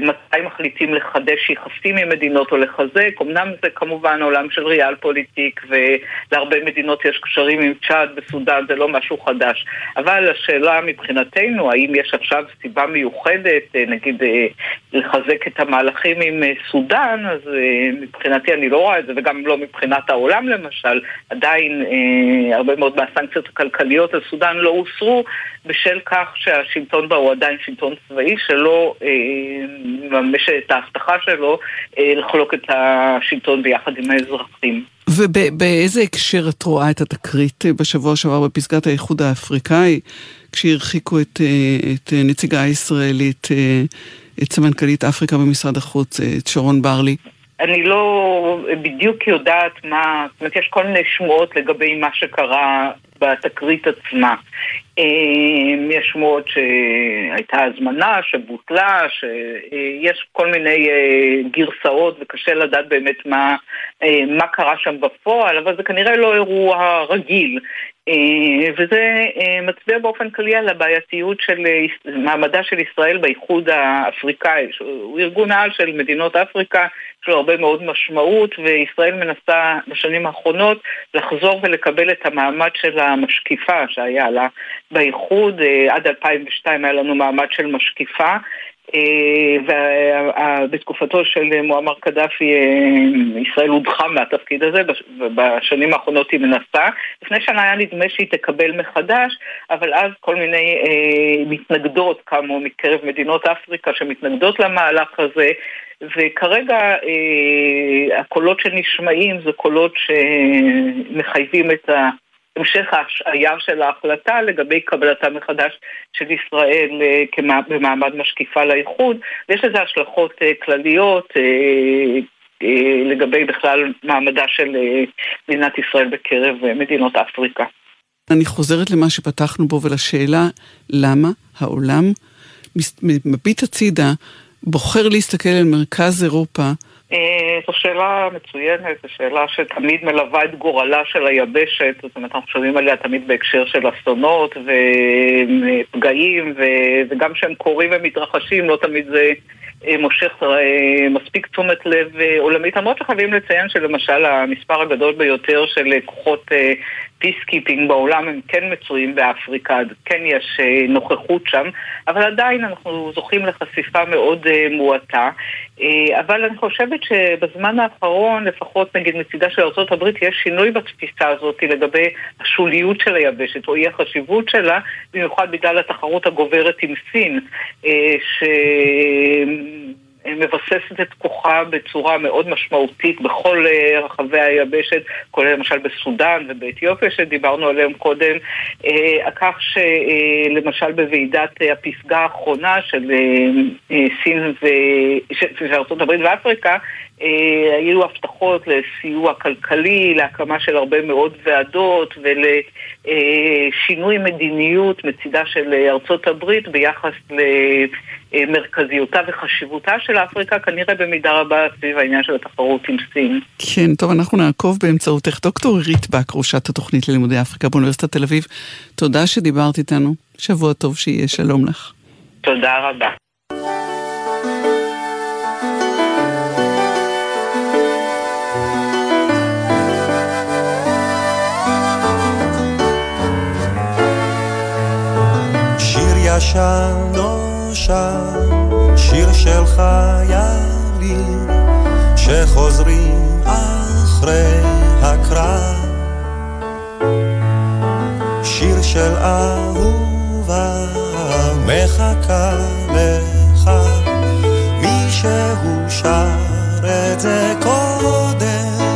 מתי מחליטים לחדש יחסים עם מדינות או לחזק. אמנם זה כמובן עולם של ריאל פוליטיק ולהרבה מדינות יש קשרים עם צ'אד וסודאן, זה לא משהו חדש. אבל השאלה מבחינתנו, האם יש עכשיו סיבה מיוחדת, אה, נגיד אה, לחזק את המהלכים עם סודאן, אז מבחינתי אני לא רואה את זה, וגם לא מבחינת העולם למשל. עדיין הרבה מאוד מהסנקציות הכלכליות על סודאן לא הוסרו בשל כך שהשלטון בה הוא עדיין שלטון צבאי שלא מממש את ההבטחה שלו אה, לחלוק את השלטון ביחד עם האזרחים. ובאיזה הקשר את רואה את התקרית בשבוע שעבר בפסגת האיחוד האפריקאי, כשהרחיקו את, אה, את נציגה הישראלית, אה, את סמנכ"לית אפריקה במשרד החוץ, את שרון ברלי? אני לא בדיוק יודעת מה, זאת אומרת, יש כל מיני שמועות לגבי מה שקרה בתקרית עצמה. אמ, יש שמועות שהייתה הזמנה שבוטלה, שיש כל מיני אה, גרסאות וקשה לדעת באמת מה, אה, מה קרה שם בפועל, אבל זה כנראה לא אירוע רגיל. אה, וזה מצביע באופן כללי על הבעייתיות של מעמדה של ישראל באיחוד האפריקאי, שהוא ארגון העל של מדינות אפריקה, יש לו הרבה מאוד משמעות, וישראל מנסה בשנים האחרונות לחזור ולקבל את המעמד של המשקיפה שהיה לה באיחוד, אה, עד 2002 היה לנו מעמד של משקיפה. אה, ובתקופתו של מועמר קדאפי אה, ישראל הודחה מהתפקיד הזה, בשנים האחרונות היא מנסה. לפני שנה היה נדמה שהיא תקבל מחדש, אבל אז כל מיני מתנגדות קמו מקרב מדינות אפריקה שמתנגדות למהלך הזה. וכרגע אה, הקולות שנשמעים זה קולות שמחייבים את המשך ההשעיה של ההחלטה לגבי קבלתה מחדש של ישראל אה, במעמד משקיפה לאיחוד, ויש לזה השלכות אה, כלליות אה, לגבי בכלל מעמדה של מדינת ישראל בקרב מדינות אפריקה. אני חוזרת למה שפתחנו בו ולשאלה למה העולם מביט הצידה, בוחר להסתכל על מרכז אירופה. זו שאלה מצוינת, זו שאלה שתמיד מלווה את גורלה של היבשת, זאת אומרת אנחנו שומעים עליה תמיד בהקשר של אסונות ופגעים, וגם כשהם קורים ומתרחשים לא תמיד זה אה, מושך אה, מספיק תשומת לב אה, עולמית, למרות שחייבים לציין שלמשל המספר הגדול ביותר של כוחות peacekeeping בעולם הם כן מצויים באפריקה, כן יש נוכחות שם, אבל עדיין אנחנו זוכים לחשיפה מאוד מועטה. אבל אני חושבת שבזמן האחרון, לפחות נגיד מצידה של ארה"ב, יש שינוי בתפיסה הזאת לגבי השוליות של היבשת, או אי החשיבות שלה, במיוחד בגלל התחרות הגוברת עם סין, ש... מבססת את כוחה בצורה מאוד משמעותית בכל אה, רחבי היבשת, כולל למשל בסודאן ובאתיופיה שדיברנו עליהם קודם, אה, כך שלמשל בוועידת הפסגה האחרונה של אה, סין וארצות הברית ואפריקה, היו הבטחות לסיוע כלכלי, להקמה של הרבה מאוד ועדות ולשינוי מדיניות מצידה של ארצות הברית ביחס למרכזיותה וחשיבותה של אפריקה, כנראה במידה רבה סביב העניין של התחרות עם סין. כן, טוב, אנחנו נעקוב באמצעותך. דוקטור עירית בק, ראשת התוכנית ללימודי אפריקה באוניברסיטת תל אביב, תודה שדיברת איתנו. שבוע טוב שיהיה, שלום לך. תודה רבה. ישן נושן, שיר של חיילים שחוזרים אחרי הקרב. שיר של אהובה מחכה לך, מישהו שר את זה קודם.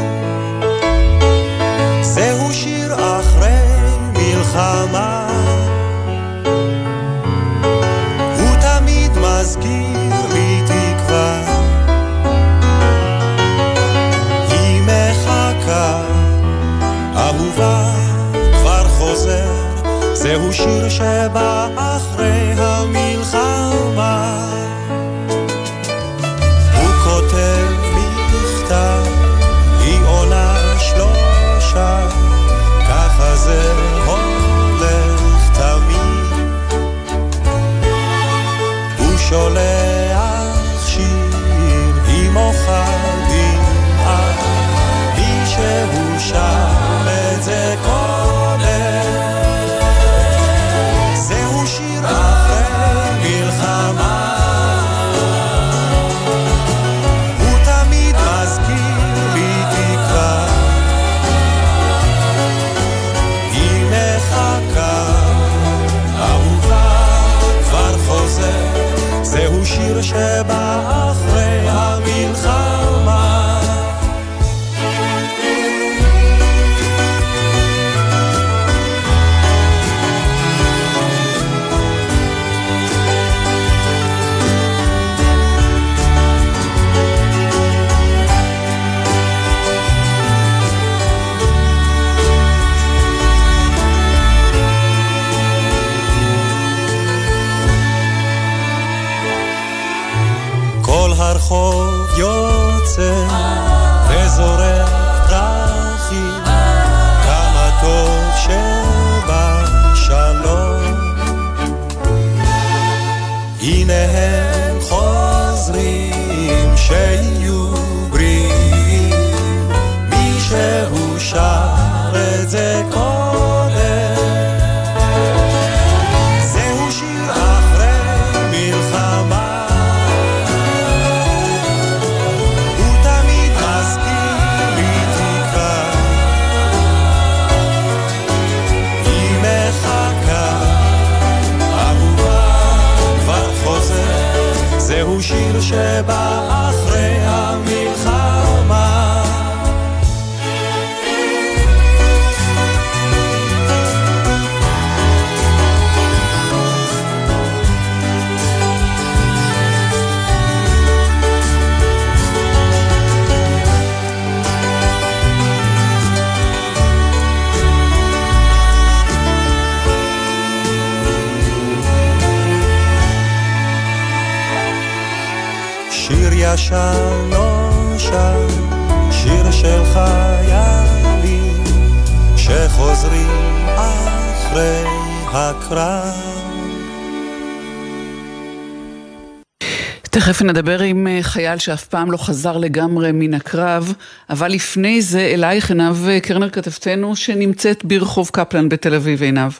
נדבר עם אה, חייל שאף פעם לא חזר לגמרי מן הקרב, אבל לפני זה אלייך עינב אה, קרנר כתבתנו שנמצאת ברחוב קפלן בתל אביב, עינב.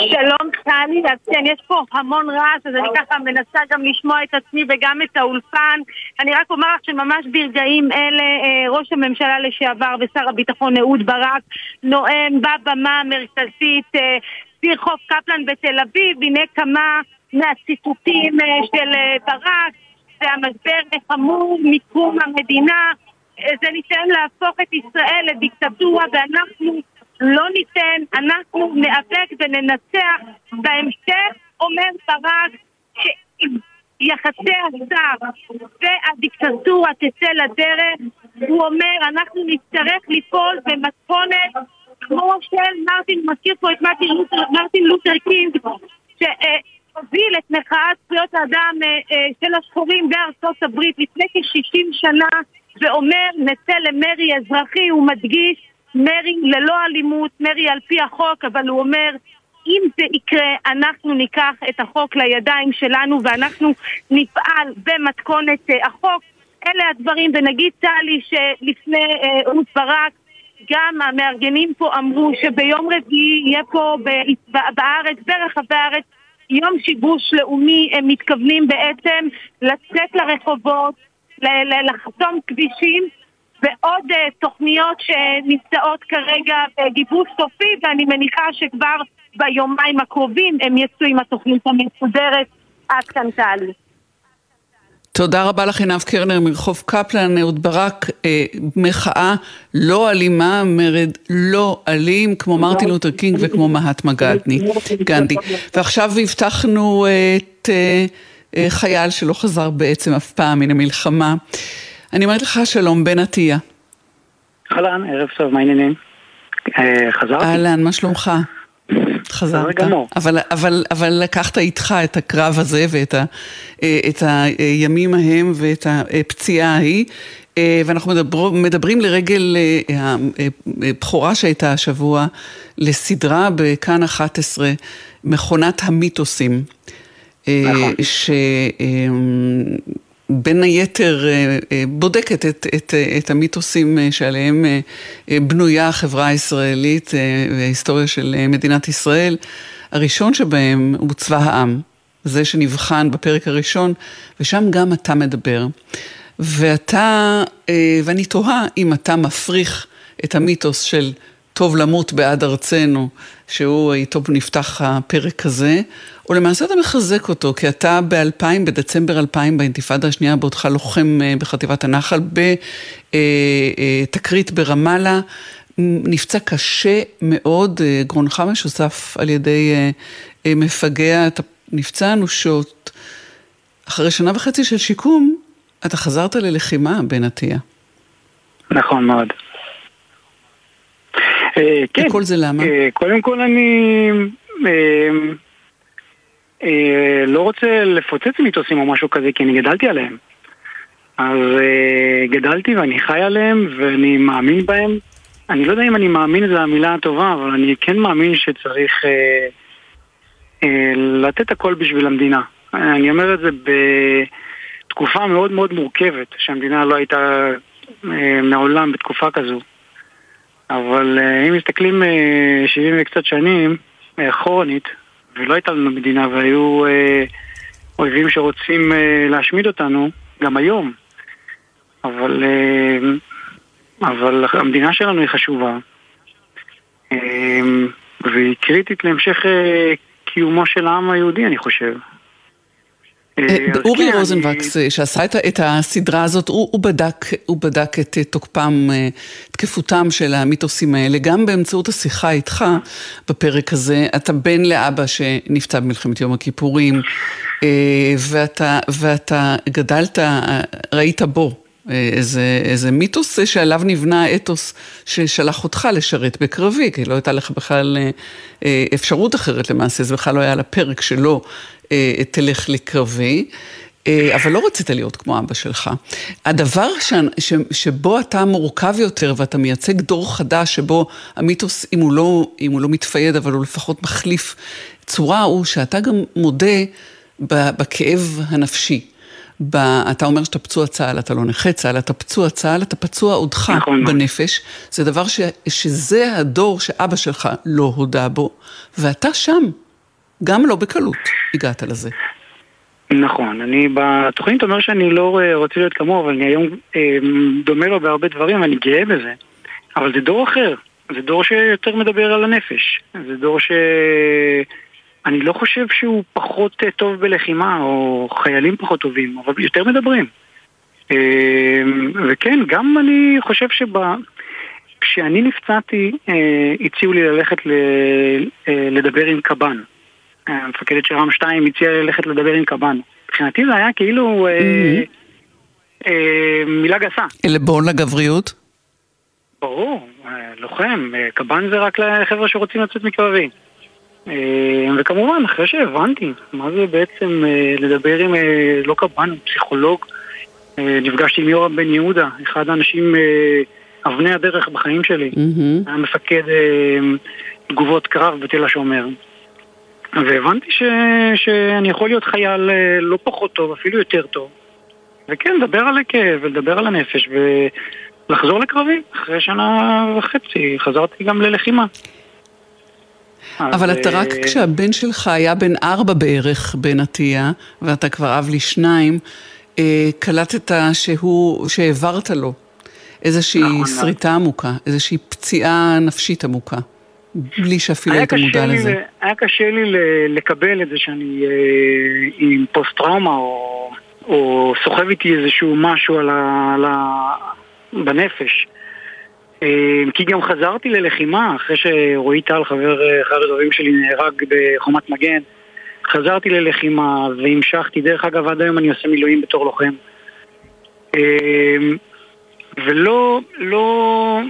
שלום טלי, אז כן, יש פה המון רעש, אז אני ככה מנסה גם לשמוע את עצמי וגם את האולפן. אני רק אומר לך שממש ברגעים אלה אה, ראש הממשלה לשעבר ושר הביטחון אהוד ברק נואם בבמה המרכזית ברחוב קפלן בתל אביב, הנה כמה מהציטוטים אה, של אה, ברק, זה המשבר החמור מקום המדינה, אה, זה ניסיון להפוך את ישראל לדיקטטורה ואנחנו לא ניתן, אנחנו ניאבק וננצח. בהמשך אומר ברק שיחסי השר והדיקטטורה תצא לדרך, הוא אומר אנחנו נצטרך לפעול במתכונת כמו של מרטין, מזכיר פה את מרטין לותר קינג, ש... הוביל את מחאת זכויות האדם אה, אה, של השחורים בארצות הברית לפני כ-60 שנה ואומר נצא למרי אזרחי, הוא מדגיש מרי ללא אלימות, מרי על פי החוק, אבל הוא אומר אם זה יקרה, אנחנו ניקח את החוק לידיים שלנו ואנחנו נפעל במתכונת אה, החוק. אלה הדברים, ונגיד טלי שלפני אהוד ברק גם המארגנים פה אמרו שביום רביעי יהיה פה בארץ, ברחבי הארץ, יום שיבוש לאומי, הם מתכוונים בעצם לצאת לרחובות, לחסום כבישים ועוד uh, תוכניות שנמצאות כרגע בגיבוש סופי ואני מניחה שכבר ביומיים הקרובים הם יצאו עם התוכנית המסודרת עד כאן טלי. תודה רבה לך עינב קרנר מרחוב קפלן, אהוד ברק, אה, מחאה לא אלימה, מרד לא אלים, כמו מרטין לותר קינג וכמו מהטמה גנדי. גנדי. ועכשיו הבטחנו את אה, אה, חייל שלא חזר בעצם אף פעם מן המלחמה. אני אומרת לך שלום, בן עטיה. אהלן, ערב טוב, מה העניינים? אה, חזרתי? אהלן, מה שלומך? חזרת, אבל, אבל, אבל לקחת איתך את הקרב הזה ואת ה, אה, את הימים ההם ואת הפציעה ההיא, אה, ואנחנו מדבר, מדברים לרגל אה, הבכורה שהייתה השבוע לסדרה בכאן 11, מכונת המיתוסים. נכון. בין היתר אה, אה, בודקת את, את, את המיתוסים אה, שעליהם בנויה החברה הישראלית וההיסטוריה של מדינת ישראל. הראשון שבהם הוא צבא העם, זה שנבחן בפרק הראשון, ושם גם אתה מדבר. ואתה, ואני תוהה אם אתה מפריך את המיתוס של טוב למות בעד ארצנו, שהוא איתו נפתח הפרק הזה, או למעשה אתה מחזק אותו, כי אתה ב-2000, בדצמבר 2000, באינתיפאדה השנייה, בעודך לוחם אה, בחטיבת הנחל, בתקרית אה, אה, ברמאללה, נפצע קשה מאוד, גרונך משוסף על ידי מפגע, אתה נפצע אנושות. אחרי שנה וחצי של שיקום, אתה חזרת ללחימה, בן עטיה. נכון מאוד. כן. וכל זה למה? קודם כל אני אה, לא רוצה לפוצץ מיתוסים או משהו כזה, כי אני גדלתי עליהם. אז גדלתי ואני חי עליהם ואני מאמין בהם. אני לא יודע אם אני מאמין זו המילה הטובה, אבל אני כן מאמין שצריך לתת הכל בשביל המדינה. אני אומר את זה בתקופה מאוד מאוד מורכבת, שהמדינה לא הייתה מעולם בתקופה כזו. אבל אה, אם מסתכלים 70 אה, וקצת שנים אה, אחורנית, ולא הייתה לנו מדינה והיו אויבים שרוצים להשמיד אותנו, גם היום. אבל, אבל המדינה שלנו היא חשובה, והיא קריטית להמשך קיומו של העם היהודי, אני חושב. אה, אה, אורי כן, רוזנבקס, אה, שעשה את הסדרה הזאת, הוא בדק הוא בדק את תוקפם, תקפותם של המיתוסים האלה, גם באמצעות השיחה איתך בפרק הזה. אתה בן לאבא שנפצע במלחמת יום הכיפורים, ואתה, ואתה גדלת, ראית בו. איזה, איזה מיתוס שעליו נבנה האתוס ששלח אותך לשרת בקרבי, כי לא הייתה לך בכלל אפשרות אחרת למעשה, זה בכלל לא היה על הפרק שלו אה, תלך לקרבי. אה, אבל לא רצית להיות כמו אבא שלך. הדבר ש, ש, שבו אתה מורכב יותר ואתה מייצג דור חדש, שבו המיתוס, אם הוא לא, אם הוא לא מתפייד, אבל הוא לפחות מחליף צורה, הוא שאתה גם מודה בכאב הנפשי. ב, אתה אומר שאתה פצוע צה"ל, אתה לא נכה צה"ל, אתה פצוע צה"ל, אתה פצוע עודך נכון. בנפש. זה דבר ש, שזה הדור שאבא שלך לא הודה בו, ואתה שם, גם לא בקלות הגעת לזה. נכון, אני בתוכנית אומר שאני לא רוצה להיות כמוהו, אבל אני היום אה, דומה לו בהרבה דברים, ואני גאה בזה. אבל זה דור אחר, זה דור שיותר מדבר על הנפש. זה דור ש... אני לא חושב שהוא פחות אה, טוב בלחימה, או חיילים פחות טובים, אבל יותר מדברים. אה, וכן, גם אני חושב שב... כשאני נפצעתי, אה, הציעו לי ללכת לדבר עם קב"ן. המפקדת של רם 2 הציעה ללכת לדבר עם קב"ן. מבחינתי זה היה כאילו מילה גסה. עלבון לגבריות? ברור, לוחם, קב"ן זה רק לחבר'ה שרוצים לצאת מקרבי. אה, וכמובן, אחרי שהבנתי מה זה בעצם אה, לדבר עם, אה, לא קב"ן, פסיכולוג, נפגשתי עם יורם בן יהודה, אחד האנשים אבני הדרך בחיים שלי. Mm-hmm. היה מפקד תגובות קרב בתל השומר. והבנתי ש... שאני יכול להיות חייל לא פחות טוב, אפילו יותר טוב. וכן, לדבר על הכאב ולדבר על הנפש ולחזור לקרבי. אחרי שנה וחצי חזרתי גם ללחימה. אבל אתה רק אה, כשהבן שלך היה בן ארבע בערך בנטייה, ואתה כבר אב לשניים, אה, קלטת שהוא, שהעברת לו איזושהי נכון, שריטה עמוקה, איזושהי פציעה נפשית עמוקה, בלי שאפילו היית מודע לזה. היה קשה לי לקבל את זה שאני אה, עם פוסט-טראומה, או, או סוחב איתי איזשהו משהו על ה, על ה, בנפש. אמ, כי גם חזרתי ללחימה אחרי שרועי טל, חבר אחד הדברים שלי, נהרג בחומת מגן. חזרתי ללחימה והמשכתי, דרך אגב עד היום אני עושה מילואים בתור לוחם. אמ, ולא, לא,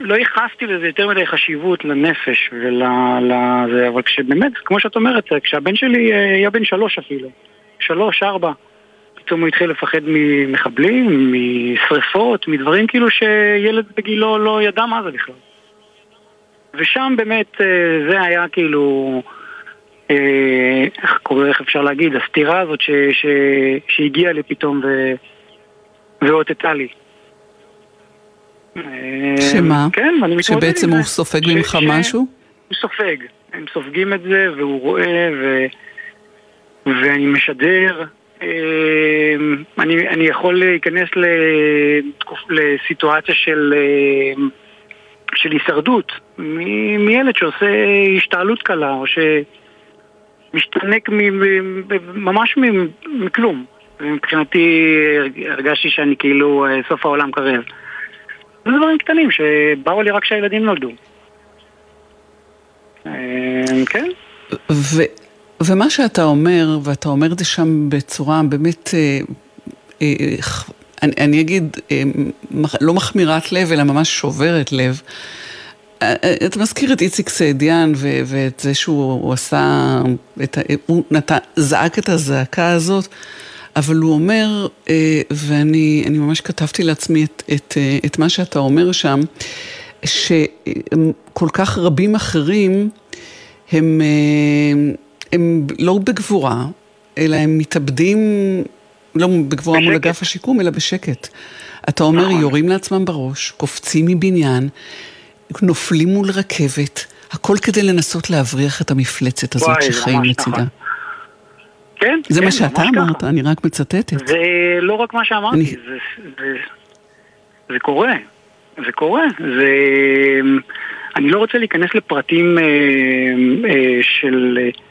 לא ייחסתי לזה יותר מדי חשיבות לנפש ולזה, אבל כשבאמת, כמו שאת אומרת, כשהבן שלי אה, היה בן שלוש אפילו, שלוש, ארבע, פתאום הוא התחיל לפחד ממחבלים, משריפות, מדברים כאילו שילד בגילו לא ידע מה זה בכלל. ושם באמת אה, זה היה כאילו, אה, איך קורא, איך אפשר להגיד, הסתירה הזאת ש, ש, שהגיעה לי פתאום ו, ואותתה לי. שמה? כן, ואני מתמודד. שבעצם הוא סופג ממך משהו? הוא סופג. הם סופגים את זה, והוא רואה, ו... ואני משדר, אני, אני יכול להיכנס לסיטואציה של, אמ, של הישרדות. מילד שעושה השתעלות קלה או שמשתנק ממש מכלום? ומבחינתי הרגשתי שאני כאילו אה, סוף העולם קרב. זה דברים קטנים שבאו לי רק כשהילדים נולדו. אמ, כן ומה שאתה אומר, ואתה אומר את זה שם בצורה באמת, אה, אה, אני, אני אגיד, אה, לא מחמירת לב, אלא ממש שוברת לב. אה, אה, אתה מזכיר את איציק סעדיאן ו- ואת זה שהוא עשה, את הוא נת- זעק את הזעקה הזאת, אבל הוא אומר, אה, ואני ממש כתבתי לעצמי את, את, את מה שאתה אומר שם, שכל כך רבים אחרים הם... הם לא בגבורה, אלא הם מתאבדים, לא בגבורה בשקט. מול אגף השיקום, אלא בשקט. אתה אומר, נכון. יורים לעצמם בראש, קופצים מבניין, נופלים מול רכבת, הכל כדי לנסות להבריח את המפלצת הזאת וואי, שחיים לצידה. נכון. כן, זה כן, מה שאתה אמרת, ככה. אני רק מצטטת. זה לא רק מה שאמרתי, אני... זה, זה, זה קורה, זה קורה, זה... אני לא רוצה להיכנס לפרטים אה, אה, של... אה,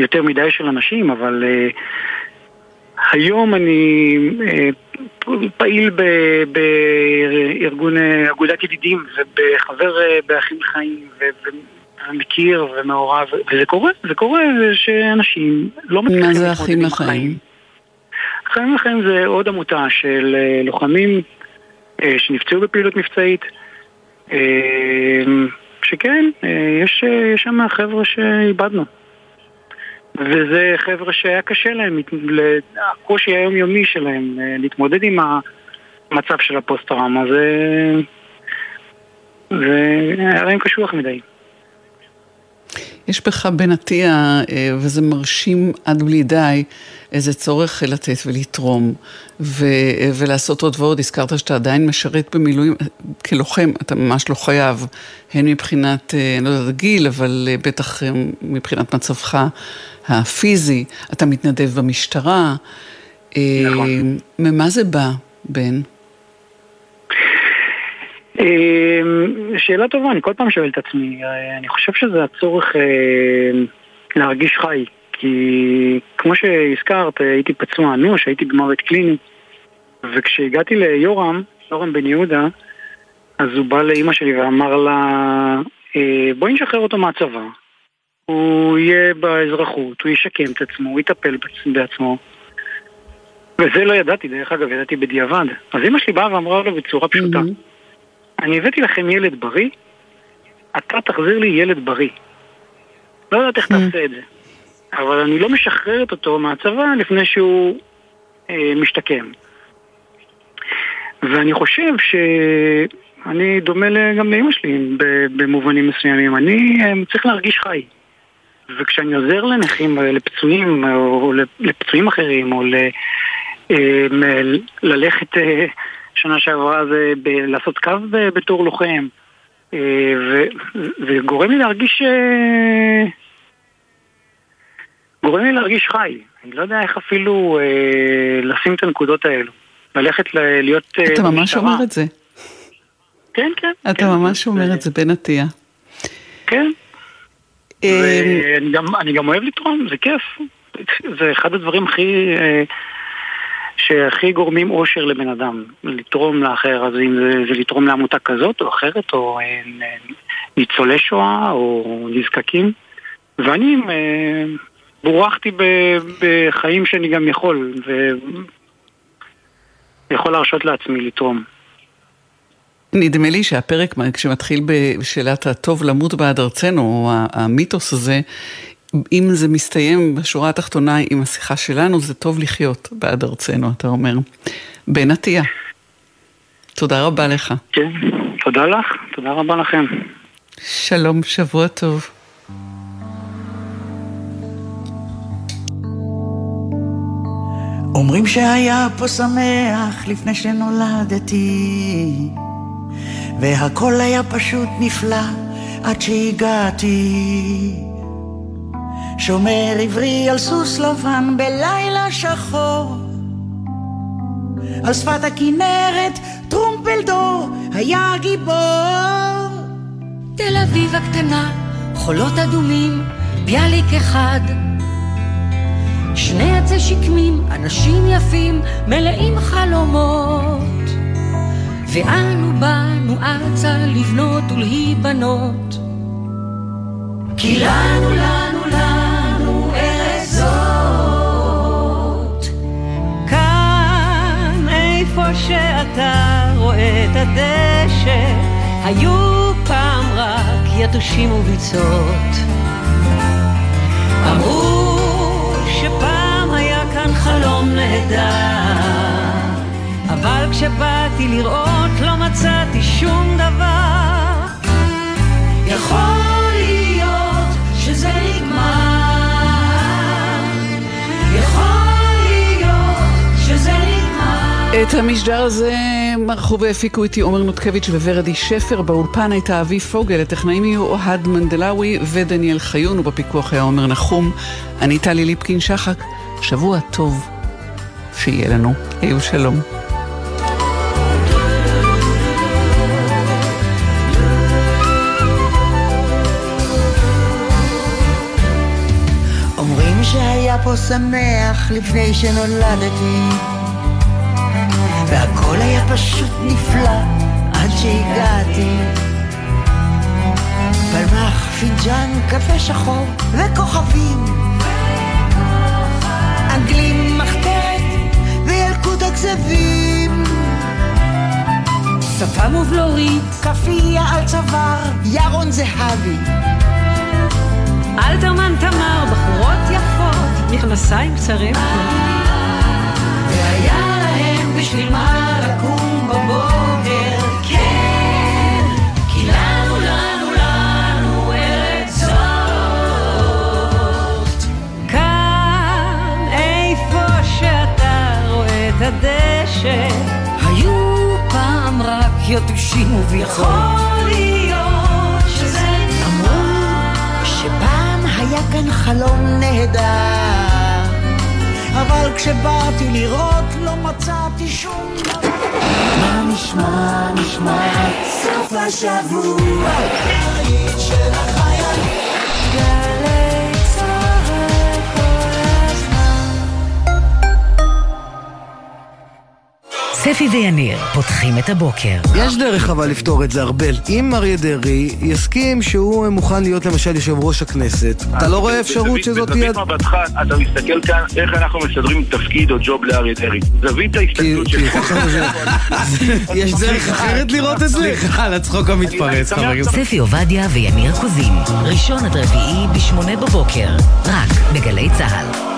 יותר מדי של אנשים, אבל uh, היום אני uh, פעיל בארגון uh, אגודת ידידים ובחבר uh, באחים חיים ומכיר ומעורב, וזה קורה, זה קורה שאנשים לא מצליחים מה זה אחים לחיים? אחים לחיים זה עוד עמותה של uh, לוחמים uh, שנפצעו בפעילות מבצעית. Uh, שכן, יש שם חבר'ה שאיבדנו. וזה חבר'ה שהיה קשה להם, הקושי היומיומי שלהם אה, להתמודד עם המצב של הפוסט-טראומה, זה... זה היה להם קשוח מדי. יש בך בן עטיה, אה, וזה מרשים עד בלי די, איזה צורך לתת ולתרום, ו- ולעשות עוד ועוד. הזכרת שאתה עדיין משרת במילואים כלוחם, אתה ממש לא חייב, הן מבחינת, אה, אני לא יודעת גיל, אבל אה, בטח מבחינת מצבך הפיזי. אתה מתנדב במשטרה. נכון. ממה זה בא, בן? אמ, שאלה טובה, אני כל פעם שואל את עצמי. אה, אני חושב שזה הצורך אה, להרגיש חי. כי כמו שהזכרת, הייתי פצוע אנוש, הייתי במוות קליני. וכשהגעתי ליורם, יורם בן יהודה, אז הוא בא לאימא שלי ואמר לה, אה, בואי נשחרר אותו מהצבא. הוא יהיה באזרחות, הוא ישקם את עצמו, הוא יטפל בעצמו. וזה לא ידעתי, דרך אגב, ידעתי בדיעבד. אז אימא שלי באה ואמרה לו בצורה פשוטה, mm-hmm. אני הבאתי לכם ילד בריא, אתה תחזיר לי ילד בריא. לא יודעת איך mm. תעשה את זה, אבל אני לא משחררת אותו מהצבא לפני שהוא אה, משתקם. ואני חושב שאני דומה גם לאמא שלי במובנים מסוימים. אני אה, צריך להרגיש חי. וכשאני עוזר לנכים, אה, לפצועים, או לפצועים אחרים, או ל... אה, ללכת שנה שעברה זה ב- לעשות קו בתור לוחם. אה, וזה גורם לי להרגיש... אה, גורם לי להרגיש חי. אני לא יודע איך אפילו אה, לשים את הנקודות האלו. ללכת ל- להיות אתה משטרה. אתה ממש אומר את זה. כן, כן. אתה כן, ממש אומר זה... את זה, בן עטיה. כן. ואני גם, גם אוהב לתרום, זה כיף. זה אחד הדברים הכי... שהכי גורמים אושר לבן אדם, לתרום לאחר, אז אם זה, זה לתרום לעמותה כזאת או אחרת, או אה, ניצולי שואה, או נזקקים. ואני אה, בורחתי בחיים שאני גם יכול, ויכול להרשות לעצמי לתרום. נדמה לי שהפרק, כשמתחיל בשאלת הטוב למות בעד ארצנו, המיתוס הזה, אם זה מסתיים בשורה התחתונה עם השיחה שלנו, זה טוב לחיות בעד ארצנו, אתה אומר. בן עטיה, תודה רבה לך. כן, תודה לך, תודה רבה לכם. שלום, שבוע טוב. אומרים שהיה פה שמח לפני שנולדתי, והכל היה פשוט נפלא עד שהגעתי. שומר עברי על סוס לבן בלילה שחור. על שפת הכנרת טרומפלדור היה גיבור. תל אביב הקטנה, חולות אדומים, ביאליק אחד. שני עצי שקמים, אנשים יפים, מלאים חלומות. ואנו באנו ארצה לבנות ולהיבנות. כי לנו, לנו, לנו שאתה רואה את הדשא, היו פעם רק יתושים וביצות. אמרו שפעם היה כאן חלום נהדר, אבל כשבאתי לראות לא מצאתי שום דבר. יכול את המשדר הזה מרחו והפיקו איתי עומר נותקביץ' וורדי שפר, באולפן הייתה אבי פוגל, הטכנאים יהיו אוהד מנדלאווי ודניאל חיון, ובפיקוח היה עומר נחום. אני טלי ליפקין שחק, שבוע טוב שיהיה לנו. היו שלום. אומרים שהיה פה שמח לפני שנולדתי והכל היה פשוט נפלא עד שהגעתי. פלמח, פינג'אן, קפה שחור וכוכבים. אנגלים, מחתרת וילקוט הכזבים. שפם ובלורית, כאפיה על צוואר, ירון זהבי. אלתרמן תמר, בחורות יפות. מכנסיים קצרים. והיה להם בשביל מה לקום בבוקר, כן, היו פעם רק יתושים וביכול. יכול להיות שזה אמרו שפעם היה כאן חלום נהדר אבל כשבאתי לראות לא מצאתי שום דבר. מה נשמע, נשמע? סוף השבוע. בית של ספי ויניר פותחים את הבוקר. יש דרך אבל לפתור את זה, ארבל. אם אריה דרעי יסכים שהוא מוכן להיות למשל יושב ראש הכנסת, אתה לא רואה אפשרות שזאת תהיה... בזווית מבטך, אתה מסתכל כאן איך אנחנו מסדרים תפקיד או ג'וב לאריה דרעי. זווית ההסתכלות שלך. יש דרך אחרת לראות את זה? סליחה על הצחוק המתפרץ, חבר הכנסת. ספי עובדיה ויניר קוזין, ראשון עד רביעי בשמונה בבוקר, רק בגלי צה"ל.